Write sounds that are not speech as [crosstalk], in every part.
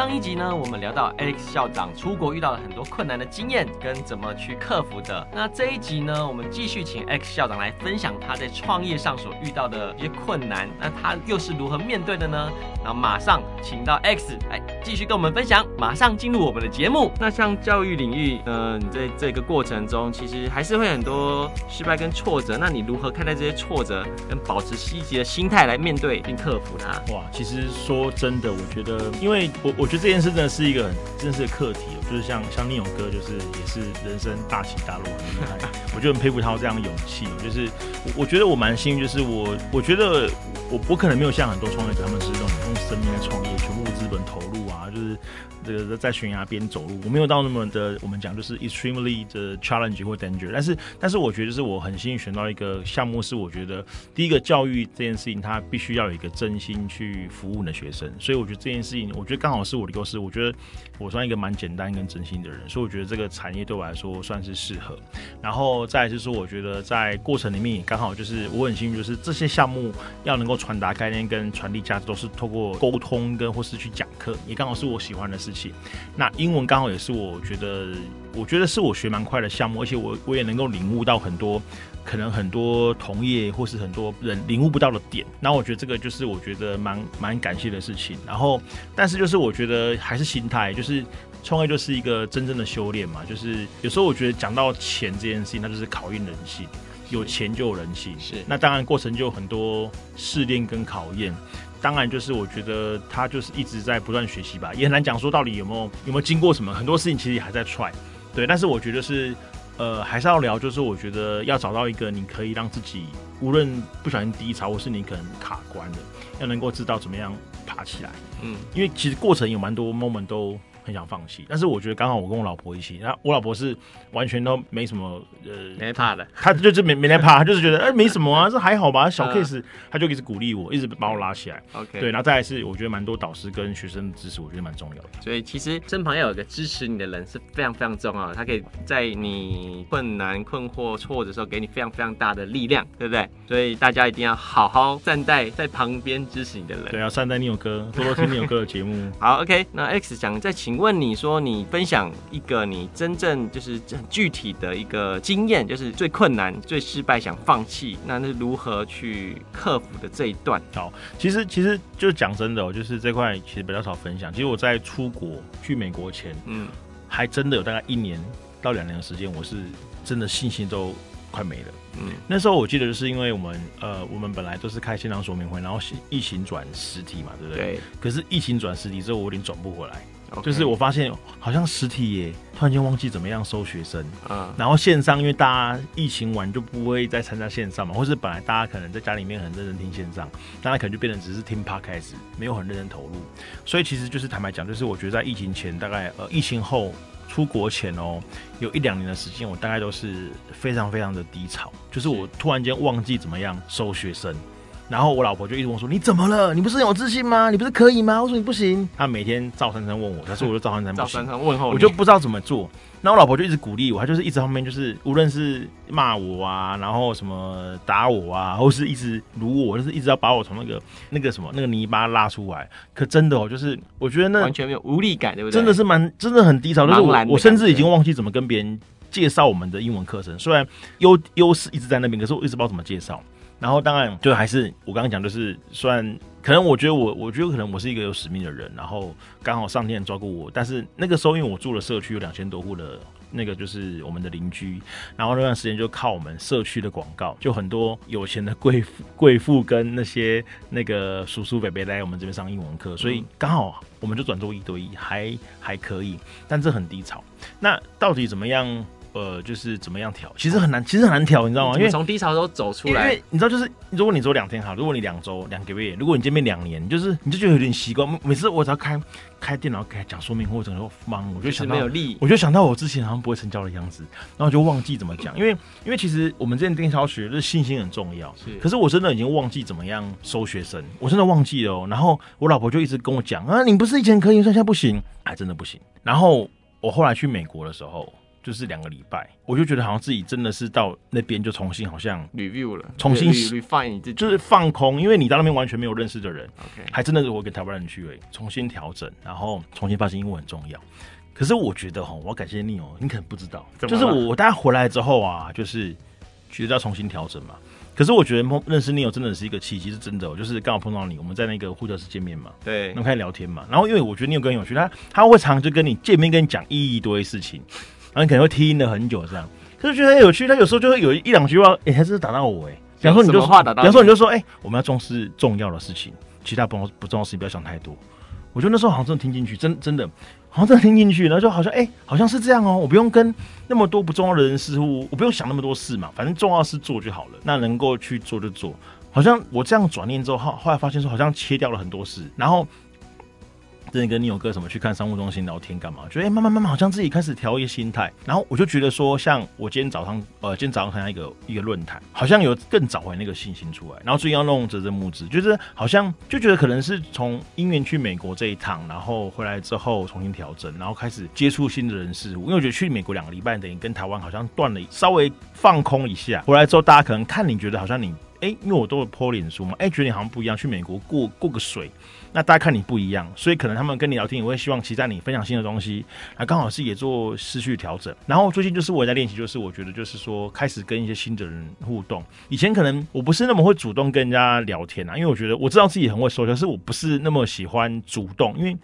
上一集呢，我们聊到 Alex 校长出国遇到了很多困难的经验跟怎么去克服的。那这一集呢，我们继续请 Alex 校长来分享他在创业上所遇到的一些困难，那他又是如何面对的呢？然后马上请到 Alex 来继续跟我们分享。马上进入我们的节目。那像教育领域，呃，你在这个过程中，其实还是会很多失败跟挫折。那你如何看待这些挫折，跟保持积极的心态来面对并克服它？哇，其实说真的，我觉得，因为我我觉得这件事真的是一个很真实的课题，就是像像宁勇哥，就是也是人生大起大落很厉害，[laughs] 我就很佩服他这样的勇气。就是我我觉得我蛮幸运，就是我我觉得我我可能没有像很多创业者，他们是这种用生命来创业，全部资本投入就是。这个在悬崖边走路，我没有到那么的，我们讲就是 extremely 的 challenge 或 danger，但是但是我觉得是我很幸运选到一个项目，是我觉得第一个教育这件事情，它必须要有一个真心去服务的学生，所以我觉得这件事情，我觉得刚好是我的优势，我觉得我算一个蛮简单跟真心的人，所以我觉得这个产业对我来说算是适合。然后再就是说，我觉得在过程里面也刚好就是我很幸运，就是这些项目要能够传达概念跟传递价值，都是透过沟通跟或是去讲课，也刚好是我喜欢的事情。那英文刚好也是我觉得，我觉得是我学蛮快的项目，而且我我也能够领悟到很多可能很多同业或是很多人领悟不到的点。那我觉得这个就是我觉得蛮蛮感谢的事情。然后，但是就是我觉得还是心态，就是创业就是一个真正的修炼嘛。就是有时候我觉得讲到钱这件事情，那就是考验人性，有钱就有人性。是，那当然过程就有很多试炼跟考验。当然，就是我觉得他就是一直在不断学习吧，也很难讲说到底有没有有没有经过什么，很多事情其实也还在 try，对。但是我觉得是，呃，还是要聊，就是我觉得要找到一个你可以让自己无论不小心低潮，或是你可能卡关的，要能够知道怎么样爬起来。嗯，因为其实过程有蛮多 moment 都。很想放弃，但是我觉得刚好我跟我老婆一起，那我老婆是完全都没什么呃没怕的，她就是没没来怕，她就是觉得 [laughs] 哎、欸、没什么啊，这还好吧，小 case，她就一直鼓励我，一直把我拉起来。OK，对，然后再来是我觉得蛮多导师跟学生的支持，我觉得蛮重要的。所以其实身旁要有一个支持你的人是非常非常重要的，他可以在你困难、困惑、挫折的时候给你非常非常大的力量，对不对？所以大家一定要好好站在在旁边支持你的人。对啊，善待你有哥，多多听你有哥的节目。[laughs] 好，OK，那 X 想再请问你说，你分享一个你真正就是很具体的一个经验，就是最困难、最失败、想放弃，那是如何去克服的这一段？好，其实其实就是讲真的，哦就是这块其实比较少分享。其实我在出国去美国前，嗯，还真的有大概一年到两年的时间，我是真的信心都快没了。嗯，那时候我记得就是因为我们呃，我们本来都是开线上说明会，然后疫情转实体嘛，对不对？对。可是疫情转实体之后，我有点转不回来。就是我发现好像实体也突然间忘记怎么样收学生，嗯，然后线上因为大家疫情完就不会再参加线上嘛，或是本来大家可能在家里面很认真听线上，大家可能就变成只是听 podcast，没有很认真投入。所以其实就是坦白讲，就是我觉得在疫情前大概呃疫情后出国前哦，有一两年的时间，我大概都是非常非常的低潮，就是我突然间忘记怎么样收学生。然后我老婆就一直问我说：“你怎么了？你不是很有自信吗？你不是可以吗？”我说：“你不行。”她每天照三三问我，她说：“我就照三餐不行。”照三餐问候，我就不知道怎么做。那我老婆就一直鼓励我，她就是一直后面就是无论是骂我啊，然后什么打我啊，或是一直辱我，就是一直要把我从那个那个什么那个泥巴拉出来。可真的哦，就是我觉得那完全没有无力感，对不对？真的是蛮真的很低潮，就是我我甚至已经忘记怎么跟别人介绍我们的英文课程。虽然优优势一直在那边，可是我一直不知道怎么介绍。然后当然就还是我刚刚讲，就是虽然可能我觉得我我觉得可能我是一个有使命的人，然后刚好上天照顾我，但是那个时候因为我住的社区有两千多户的那个就是我们的邻居，然后那段时间就靠我们社区的广告，就很多有钱的贵妇贵妇跟那些那个叔叔伯伯来我们这边上英文课，所以刚好我们就转做一对一，还还可以，但这很低潮。那到底怎么样？呃，就是怎么样调，其实很难，其实很难调，你知道吗？因为从低潮中走出来，因为你知道，就是如果你走两天好，如果你两周两个月，如果你见面两年，就是你就觉得有点习惯。每次我只要开开电脑给他讲说明或者说忙，我就想到没有力，我就想到我之前好像不会成交的样子，然后就忘记怎么讲。因为因为其实我们这边电销学就是信心很重要，是。可是我真的已经忘记怎么样收学生，我真的忘记了哦。然后我老婆就一直跟我讲啊，你不是以前可以，现在不行，哎，真的不行。然后我后来去美国的时候。就是两个礼拜，我就觉得好像自己真的是到那边就重新好像 review 了，重新 refine 你自己，就是放空，因为你到那边完全没有认识的人，OK，还真的是我跟台湾人去而已，重新调整，然后重新发现英文很重要。可是我觉得哈，我要感谢你哦，你可能不知道，就是我我大家回来之后啊，就是觉得要重新调整嘛。可是我觉得认识 Neo 真的是一个契机，是真的，哦，就是刚好碰到你，我们在那个护教室见面嘛，对，那开始聊天嘛。然后因为我觉得 Neo 更有趣，他他会常常就跟你见面，跟你讲一堆事情，然后你可能会听了很久这样。可是觉得很有趣，他有时候就会有一两句话，哎，还是打到我哎。比方说你就话打到，比方说你就说，哎，我们要重视重要的事情，其他不不重要的事情不要想太多。我觉得那时候好像真的听进去，真真的。好像真的听进去，然后就好像哎、欸，好像是这样哦。我不用跟那么多不重要的人事物，我不用想那么多事嘛，反正重要的事做就好了。那能够去做就做。好像我这样转念之后，后后来发现说，好像切掉了很多事，然后。真的跟你有哥什么去看商务中心聊天干嘛？觉得哎，慢慢慢慢好像自己开始调一些心态，然后我就觉得说，像我今天早上呃，今天早上参加一个一个论坛，好像有更找回那个信心出来。然后最近要弄泽泽募资，就是好像就觉得可能是从因缘去美国这一趟，然后回来之后重新调整，然后开始接触新的人事物。因为我觉得去美国两个礼拜，等于跟台湾好像断了，稍微放空一下。回来之后，大家可能看你觉得好像你哎，因为我都有 po 脸书嘛，哎，觉得你好像不一样。去美国过过个水。那大家看你不一样，所以可能他们跟你聊天，也会希望期待你分享新的东西。那刚好是也做思绪调整。然后最近就是我在练习，就是我觉得就是说开始跟一些新的人互动。以前可能我不是那么会主动跟人家聊天啊，因为我觉得我知道自己很会说，可是我不是那么喜欢主动，因为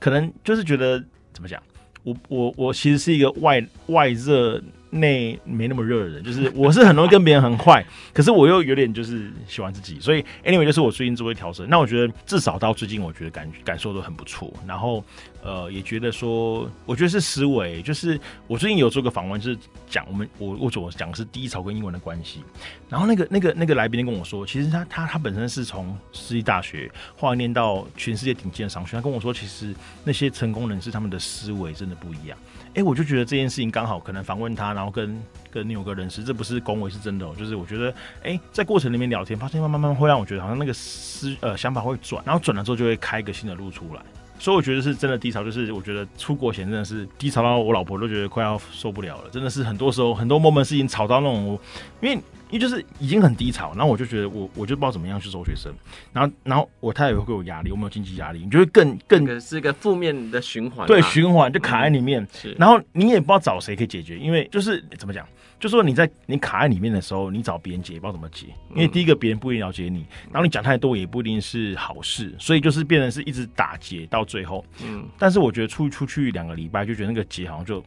可能就是觉得怎么讲，我我我其实是一个外外热。内没那么热的人，就是我是很容易跟别人很坏，可是我又有点就是喜欢自己，所以 anyway 就是我最近做一调整。那我觉得至少到最近，我觉得感感受都很不错。然后呃，也觉得说，我觉得是思维，就是我最近有做个访问，就是讲我们我我所讲的是低潮跟英文的关系。然后那个那个那个来宾跟我说，其实他他他本身是从私立大学后来念到全世界顶尖的商学，他跟我说，其实那些成功人士他们的思维真的不一样。哎，我就觉得这件事情刚好可能访问他，然后然后跟跟你有个认识，这不是恭维，是真的哦。就是我觉得，哎，在过程里面聊天，发现慢慢慢会让我觉得好像那个思呃想法会转，然后转了之后就会开一个新的路出来。所以我觉得是真的低潮，就是我觉得出国前真的是低潮到我老婆都觉得快要受不了了，真的是很多时候很多 moment 事情吵到那种，因为。因为就是已经很低潮，然后我就觉得我我就不知道怎么样去收学生，然后然后我太太也会给我压力，我没有经济压力，你就会更更是一个负面的循环，对，循环就卡在里面，嗯、然后你也不知道找谁可以解决，因为就是怎么讲，就说你在你卡在里面的时候，你找别人解也不知道怎么解，因为第一个别人不一定了解你，然后你讲太多也不一定是好事，所以就是变成是一直打结到最后，嗯，但是我觉得出出去两个礼拜就觉得那个结好像就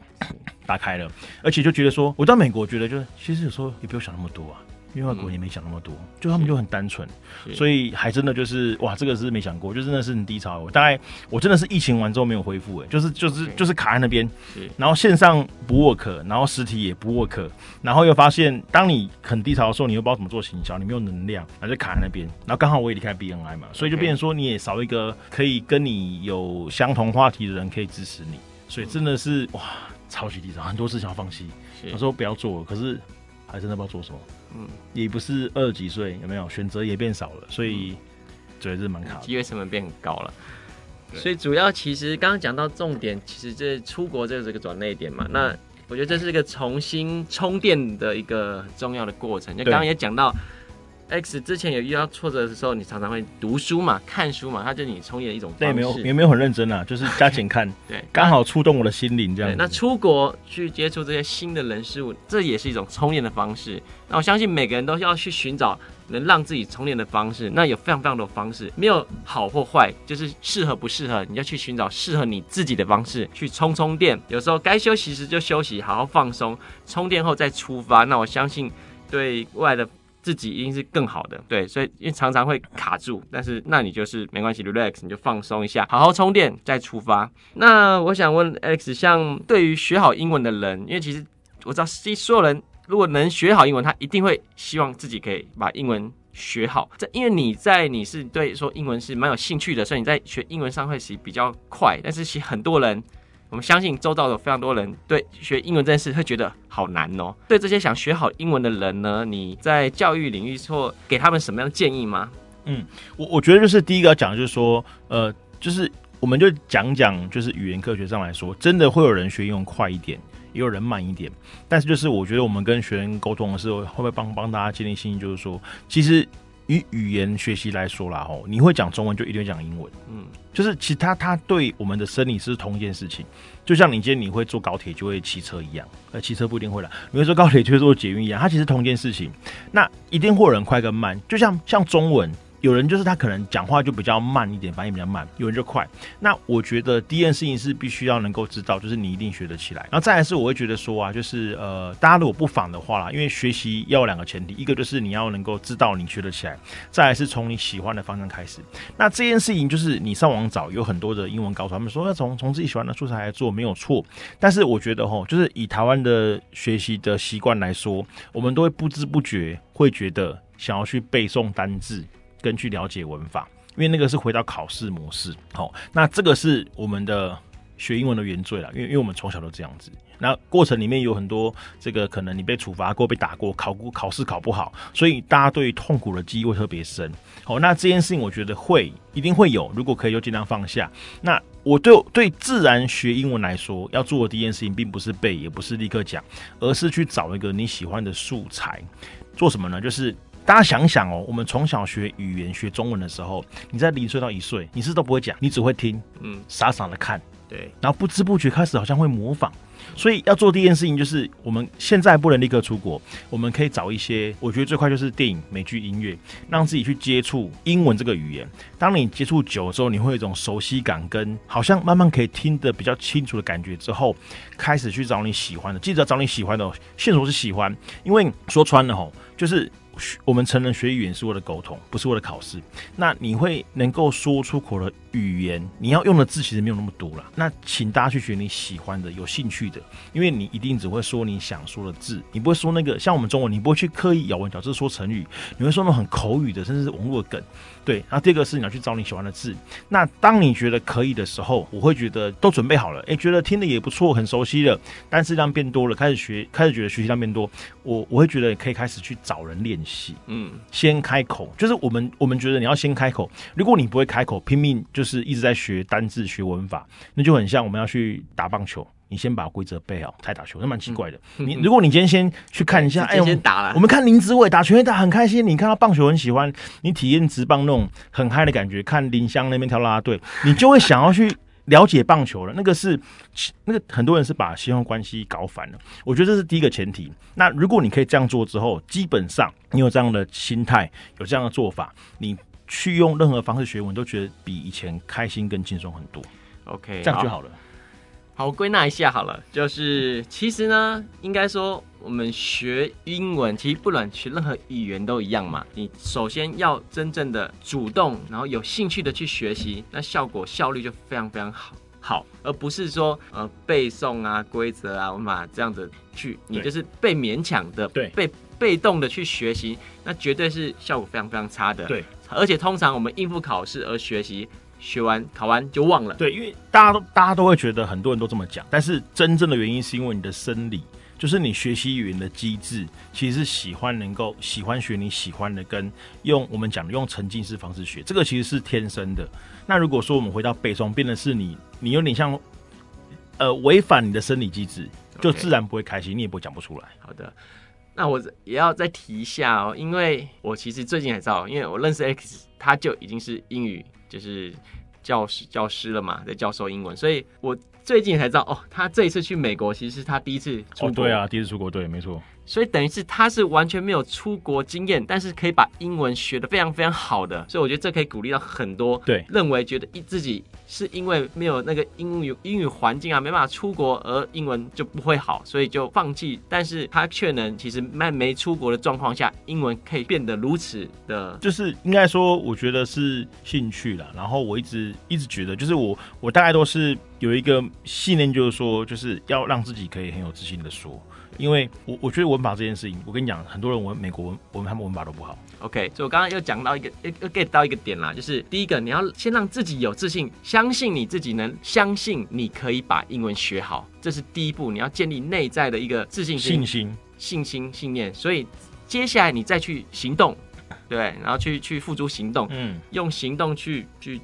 打开了，而且就觉得说我到美国觉得就是其实有时候也不用想那么多啊。因为外国人也没想那么多，就他们就很单纯，所以还真的就是哇，这个是没想过，就真的是很低潮。我大概我真的是疫情完之后没有恢复，哎，就是就是就是卡在那边，然后线上不 work，然后实体也不 work，然后又发现当你很低潮的时候，你又不知道怎么做行销，你没有能量，然后就卡在那边。然后刚好我也离开 BNI 嘛，所以就变成说你也少一个可以跟你有相同话题的人可以支持你，所以真的是哇，超级低潮，很多事情要放弃，有时候不要做，可是还真的不知道做什么。嗯，也不是二十几岁，有没有选择也变少了，所以觉得是蛮卡的，机会成本变很高了。所以主要其实刚刚讲到重点，其实这出国这个这个转捩点嘛，嗯、那我觉得这是一个重新充电的一个很重要的过程。就刚刚也讲到。X 之前有遇到挫折的时候，你常常会读书嘛，看书嘛，它就是你充电的一种方式。对，没有，也没有很认真啊，就是加紧看。[laughs] 对，刚好触动我的心灵这样。那出国去接触这些新的人事物，这也是一种充电的方式。那我相信每个人都要去寻找能让自己充电的方式。那有非常非常多方式，没有好或坏，就是适合不适合，你要去寻找适合你自己的方式去充充电。有时候该休息时就休息，好好放松，充电后再出发。那我相信对未来的。自己一定是更好的，对，所以因为常常会卡住，但是那你就是没关系，relax，你就放松一下，好好充电再出发。那我想问 Alex，像对于学好英文的人，因为其实我知道，所有人如果能学好英文，他一定会希望自己可以把英文学好。这因为你在你是对说英文是蛮有兴趣的，所以你在学英文上会是比较快，但是其实很多人。我们相信周遭有非常多人对学英文这件事会觉得好难哦。对这些想学好英文的人呢，你在教育领域说给他们什么样的建议吗？嗯，我我觉得就是第一个要讲的就是说，呃，就是我们就讲讲就是语言科学上来说，真的会有人学英文快一点，也有人慢一点。但是就是我觉得我们跟学生沟通的时候，会不会帮帮大家建立信心？就是说，其实以语言学习来说啦，吼，你会讲中文就一定会讲英文，嗯，就是其他它对我们的生理是同一件事情。就像你今天你会坐高铁就会骑车一样，呃，骑车不一定会了，你会坐高铁就会坐捷运一样，它其实同一件事情。那一定会有人快跟慢，就像像中文。有人就是他可能讲话就比较慢一点，反应比较慢；有人就快。那我觉得第一件事情是必须要能够知道，就是你一定学得起来。然后再来是我会觉得说啊，就是呃，大家如果不妨的话啦，因为学习要有两个前提，一个就是你要能够知道你学得起来，再来是从你喜欢的方向开始。那这件事情就是你上网找有很多的英文高手，他们说要从从自己喜欢的素材来做没有错。但是我觉得齁，就是以台湾的学习的习惯来说，我们都会不知不觉会觉得想要去背诵单字。跟去了解文法，因为那个是回到考试模式。好，那这个是我们的学英文的原罪了，因为因为我们从小都这样子。那过程里面有很多这个可能你被处罚过、被打过、考过考试考不好，所以大家对于痛苦的记忆会特别深。好，那这件事情我觉得会一定会有，如果可以就尽量放下。那我对对自然学英文来说，要做的第一件事情，并不是背，也不是立刻讲，而是去找一个你喜欢的素材，做什么呢？就是。大家想想哦，我们从小学语言学中文的时候，你在零岁到一岁，你是都不会讲，你只会听，嗯，傻傻的看，对，然后不知不觉开始好像会模仿。所以要做第一件事情就是，我们现在不能立刻出国，我们可以找一些，我觉得最快就是电影、美剧、音乐，让自己去接触英文这个语言。当你接触久了之后，你会有一种熟悉感，跟好像慢慢可以听得比较清楚的感觉之后，开始去找你喜欢的。记得找你喜欢的，线索是喜欢，因为说穿了吼，就是。我们成人学语言是为了沟通，不是为了考试。那你会能够说出口的语言，你要用的字其实没有那么多了。那请大家去学你喜欢的、有兴趣的，因为你一定只会说你想说的字，你不会说那个像我们中文，你不会去刻意咬文嚼字说成语，你会说那种很口语的，甚至是网络梗。对，然后第二个是你要去找你喜欢的字。那当你觉得可以的时候，我会觉得都准备好了，诶，觉得听的也不错，很熟悉了，单词量变多了，开始学，开始觉得学习量变多，我我会觉得可以开始去找人练习。嗯，先开口，就是我们我们觉得你要先开口。如果你不会开口，拼命就是一直在学单字、学文法，那就很像我们要去打棒球。你先把规则背好，才打球，那蛮奇怪的。嗯、你如果你今天先去看一下，[laughs] 哎，先打了。我们看林子伟打拳击打很开心，你看到棒球很喜欢，你体验直棒那种很嗨的感觉。看林香那边跳啦啦队，你就会想要去了解棒球了。那个是那个很多人是把新婚关系搞反了。我觉得这是第一个前提。那如果你可以这样做之后，基本上你有这样的心态，有这样的做法，你去用任何方式学文，都觉得比以前开心跟轻松很多。OK，这样就好了。好，我归纳一下好了，就是其实呢，应该说我们学英文，其实不管学任何语言都一样嘛。你首先要真正的主动，然后有兴趣的去学习，那效果效率就非常非常好，好，而不是说呃背诵啊、规则啊、我们把这样子去，你就是被勉强的，对，被被动的去学习，那绝对是效果非常非常差的。对，而且通常我们应付考试而学习。学完考完就忘了，对，因为大家都大家都会觉得很多人都这么讲，但是真正的原因是因为你的生理，就是你学习语言的机制，其实是喜欢能够喜欢学你喜欢的，跟用我们讲的用沉浸式方式学，这个其实是天生的。那如果说我们回到背诵，变的是你你有点像呃违反你的生理机制，就自然不会开心，你也不会讲不出来。好的，那我也要再提一下哦，因为我其实最近才知道，因为我认识 X，他就已经是英语。就是教师教师了嘛，在教授英文，所以我最近才知道哦，他这一次去美国，其实是他第一次出国。哦，对啊，第一次出国，对，没错。所以等于是他是完全没有出国经验，但是可以把英文学的非常非常好的，所以我觉得这可以鼓励到很多对认为觉得一自己是因为没有那个英语英语环境啊，没办法出国而英文就不会好，所以就放弃。但是他却能其实没没出国的状况下，英文可以变得如此的，就是应该说，我觉得是兴趣了。然后我一直一直觉得，就是我我大概都是有一个信念，就是说，就是要让自己可以很有自信的说。因为我我觉得文法这件事情，我跟你讲，很多人文美国文文他们文法都不好。OK，所以我刚刚又讲到一个又 get 到一个点啦，就是第一个你要先让自己有自信，相信你自己能，相信你可以把英文学好，这是第一步，你要建立内在的一个自信心、信心、信心、信念。所以接下来你再去行动，对，然后去去付诸行动，嗯，用行动去去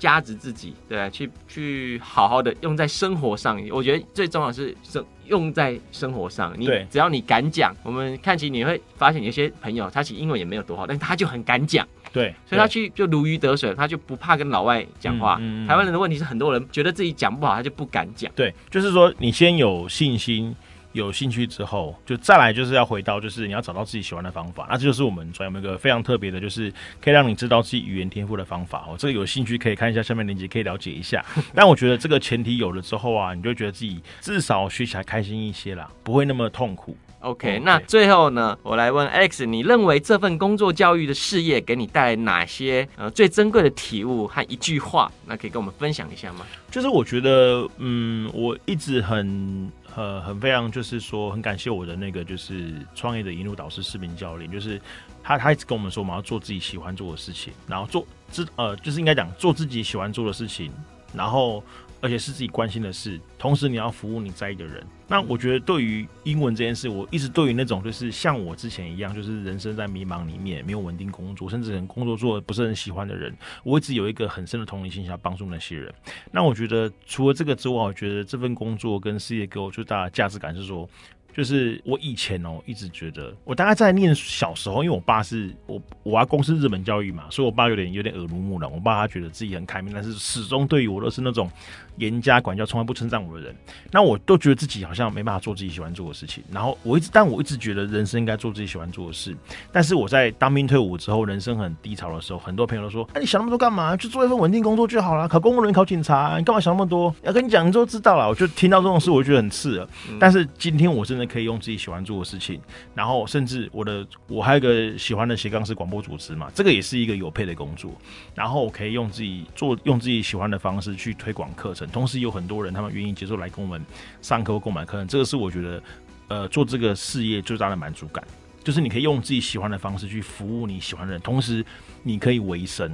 价值自己，对，去去好好的用在生活上。我觉得最重要的是生用在生活上。你只要你敢讲，我们看起你会发现有些朋友他其实英文也没有多好，但是他就很敢讲。对，所以他去就如鱼得水，他就不怕跟老外讲话。嗯嗯嗯、台湾人的问题是，很多人觉得自己讲不好，他就不敢讲。对，就是说你先有信心。有兴趣之后，就再来就是要回到，就是你要找到自己喜欢的方法。那这就是我们专门一个非常特别的，就是可以让你知道自己语言天赋的方法哦。这个有兴趣可以看一下下面链接，可以了解一下。[laughs] 但我觉得这个前提有了之后啊，你就觉得自己至少学起来开心一些啦，不会那么痛苦。OK，那最后呢，我来问 Alex，你认为这份工作教育的事业给你带来哪些呃最珍贵的体悟和一句话？那可以跟我们分享一下吗？就是我觉得，嗯，我一直很。呃，很非常，就是说很感谢我的那个，就是创业的引路导师、视频教练，就是他，他一直跟我们说，我们要做自己喜欢做的事情，然后做自呃，就是应该讲做自己喜欢做的事情，然后。而且是自己关心的事，同时你要服务你在意的人。那我觉得对于英文这件事，我一直对于那种就是像我之前一样，就是人生在迷茫里面，没有稳定工作，甚至可能工作做的不是很喜欢的人，我一直有一个很深的同理心，想要帮助那些人。那我觉得除了这个之外，我觉得这份工作跟事业给我最大的价值感是说。就是我以前哦，一直觉得我大概在念小时候，因为我爸是我我阿公是日本教育嘛，所以我爸有点有点耳濡目染。我爸他觉得自己很开明，但是始终对于我都是那种严加管教，从来不称赞我的人。那我都觉得自己好像没办法做自己喜欢做的事情。然后我一直，但我一直觉得人生应该做自己喜欢做的事。但是我在当兵退伍之后，人生很低潮的时候，很多朋友都说：“哎，你想那么多干嘛？去做一份稳定工作就好了，考公务员、考警察，你干嘛想那么多？”要跟你讲，你都知道了。我就听到这种事，我就觉得很刺耳。但是今天我真的可以用自己喜欢。做的事情，然后甚至我的我还有个喜欢的斜杠是广播主持嘛，这个也是一个有配的工作。然后我可以用自己做用自己喜欢的方式去推广课程，同时有很多人他们愿意接受来跟我们上课或购买课程，这个是我觉得呃做这个事业最大的满足感，就是你可以用自己喜欢的方式去服务你喜欢的人，同时你可以维生。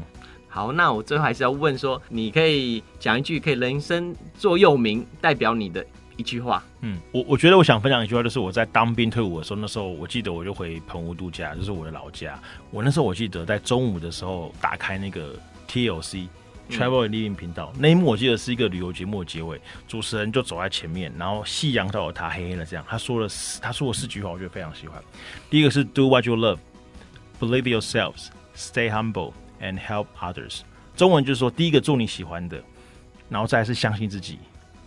好，那我最后还是要问说，你可以讲一句可以人生座右铭代表你的。一句话，嗯，我我觉得我想分享一句话，就是我在当兵退伍的时候，那时候我记得我就回澎湖度假，就是我的老家。我那时候我记得在中午的时候打开那个 TLC Travel and Living 频道，那一幕我记得是一个旅游节目的结尾，主持人就走在前面，然后夕阳照他黑黑的这样，他说了他说了四句话，我觉得非常喜欢。第一个是 Do what you love, believe yourselves, stay humble and help others。中文就是说，第一个做你喜欢的，然后再来是相信自己。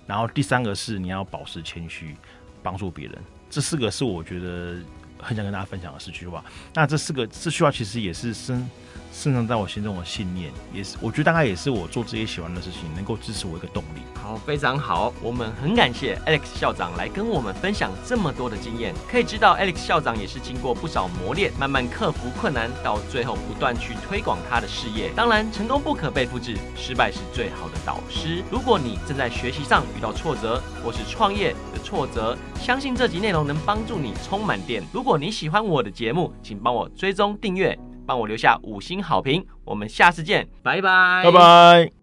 然后第三个是你要保持谦虚，帮助别人。这四个是我觉得很想跟大家分享的四句话。那这四个四句话其实也是生。深藏在我心中的信念，也是我觉得大概也是我做这些喜欢的事情能够支持我一个动力。好，非常好，我们很感谢 Alex 校长来跟我们分享这么多的经验。可以知道，Alex 校长也是经过不少磨练，慢慢克服困难，到最后不断去推广他的事业。当然，成功不可被复制，失败是最好的导师。如果你正在学习上遇到挫折，或是创业的挫折，相信这集内容能帮助你充满电。如果你喜欢我的节目，请帮我追踪订阅。帮我留下五星好评，我们下次见，拜拜，拜拜。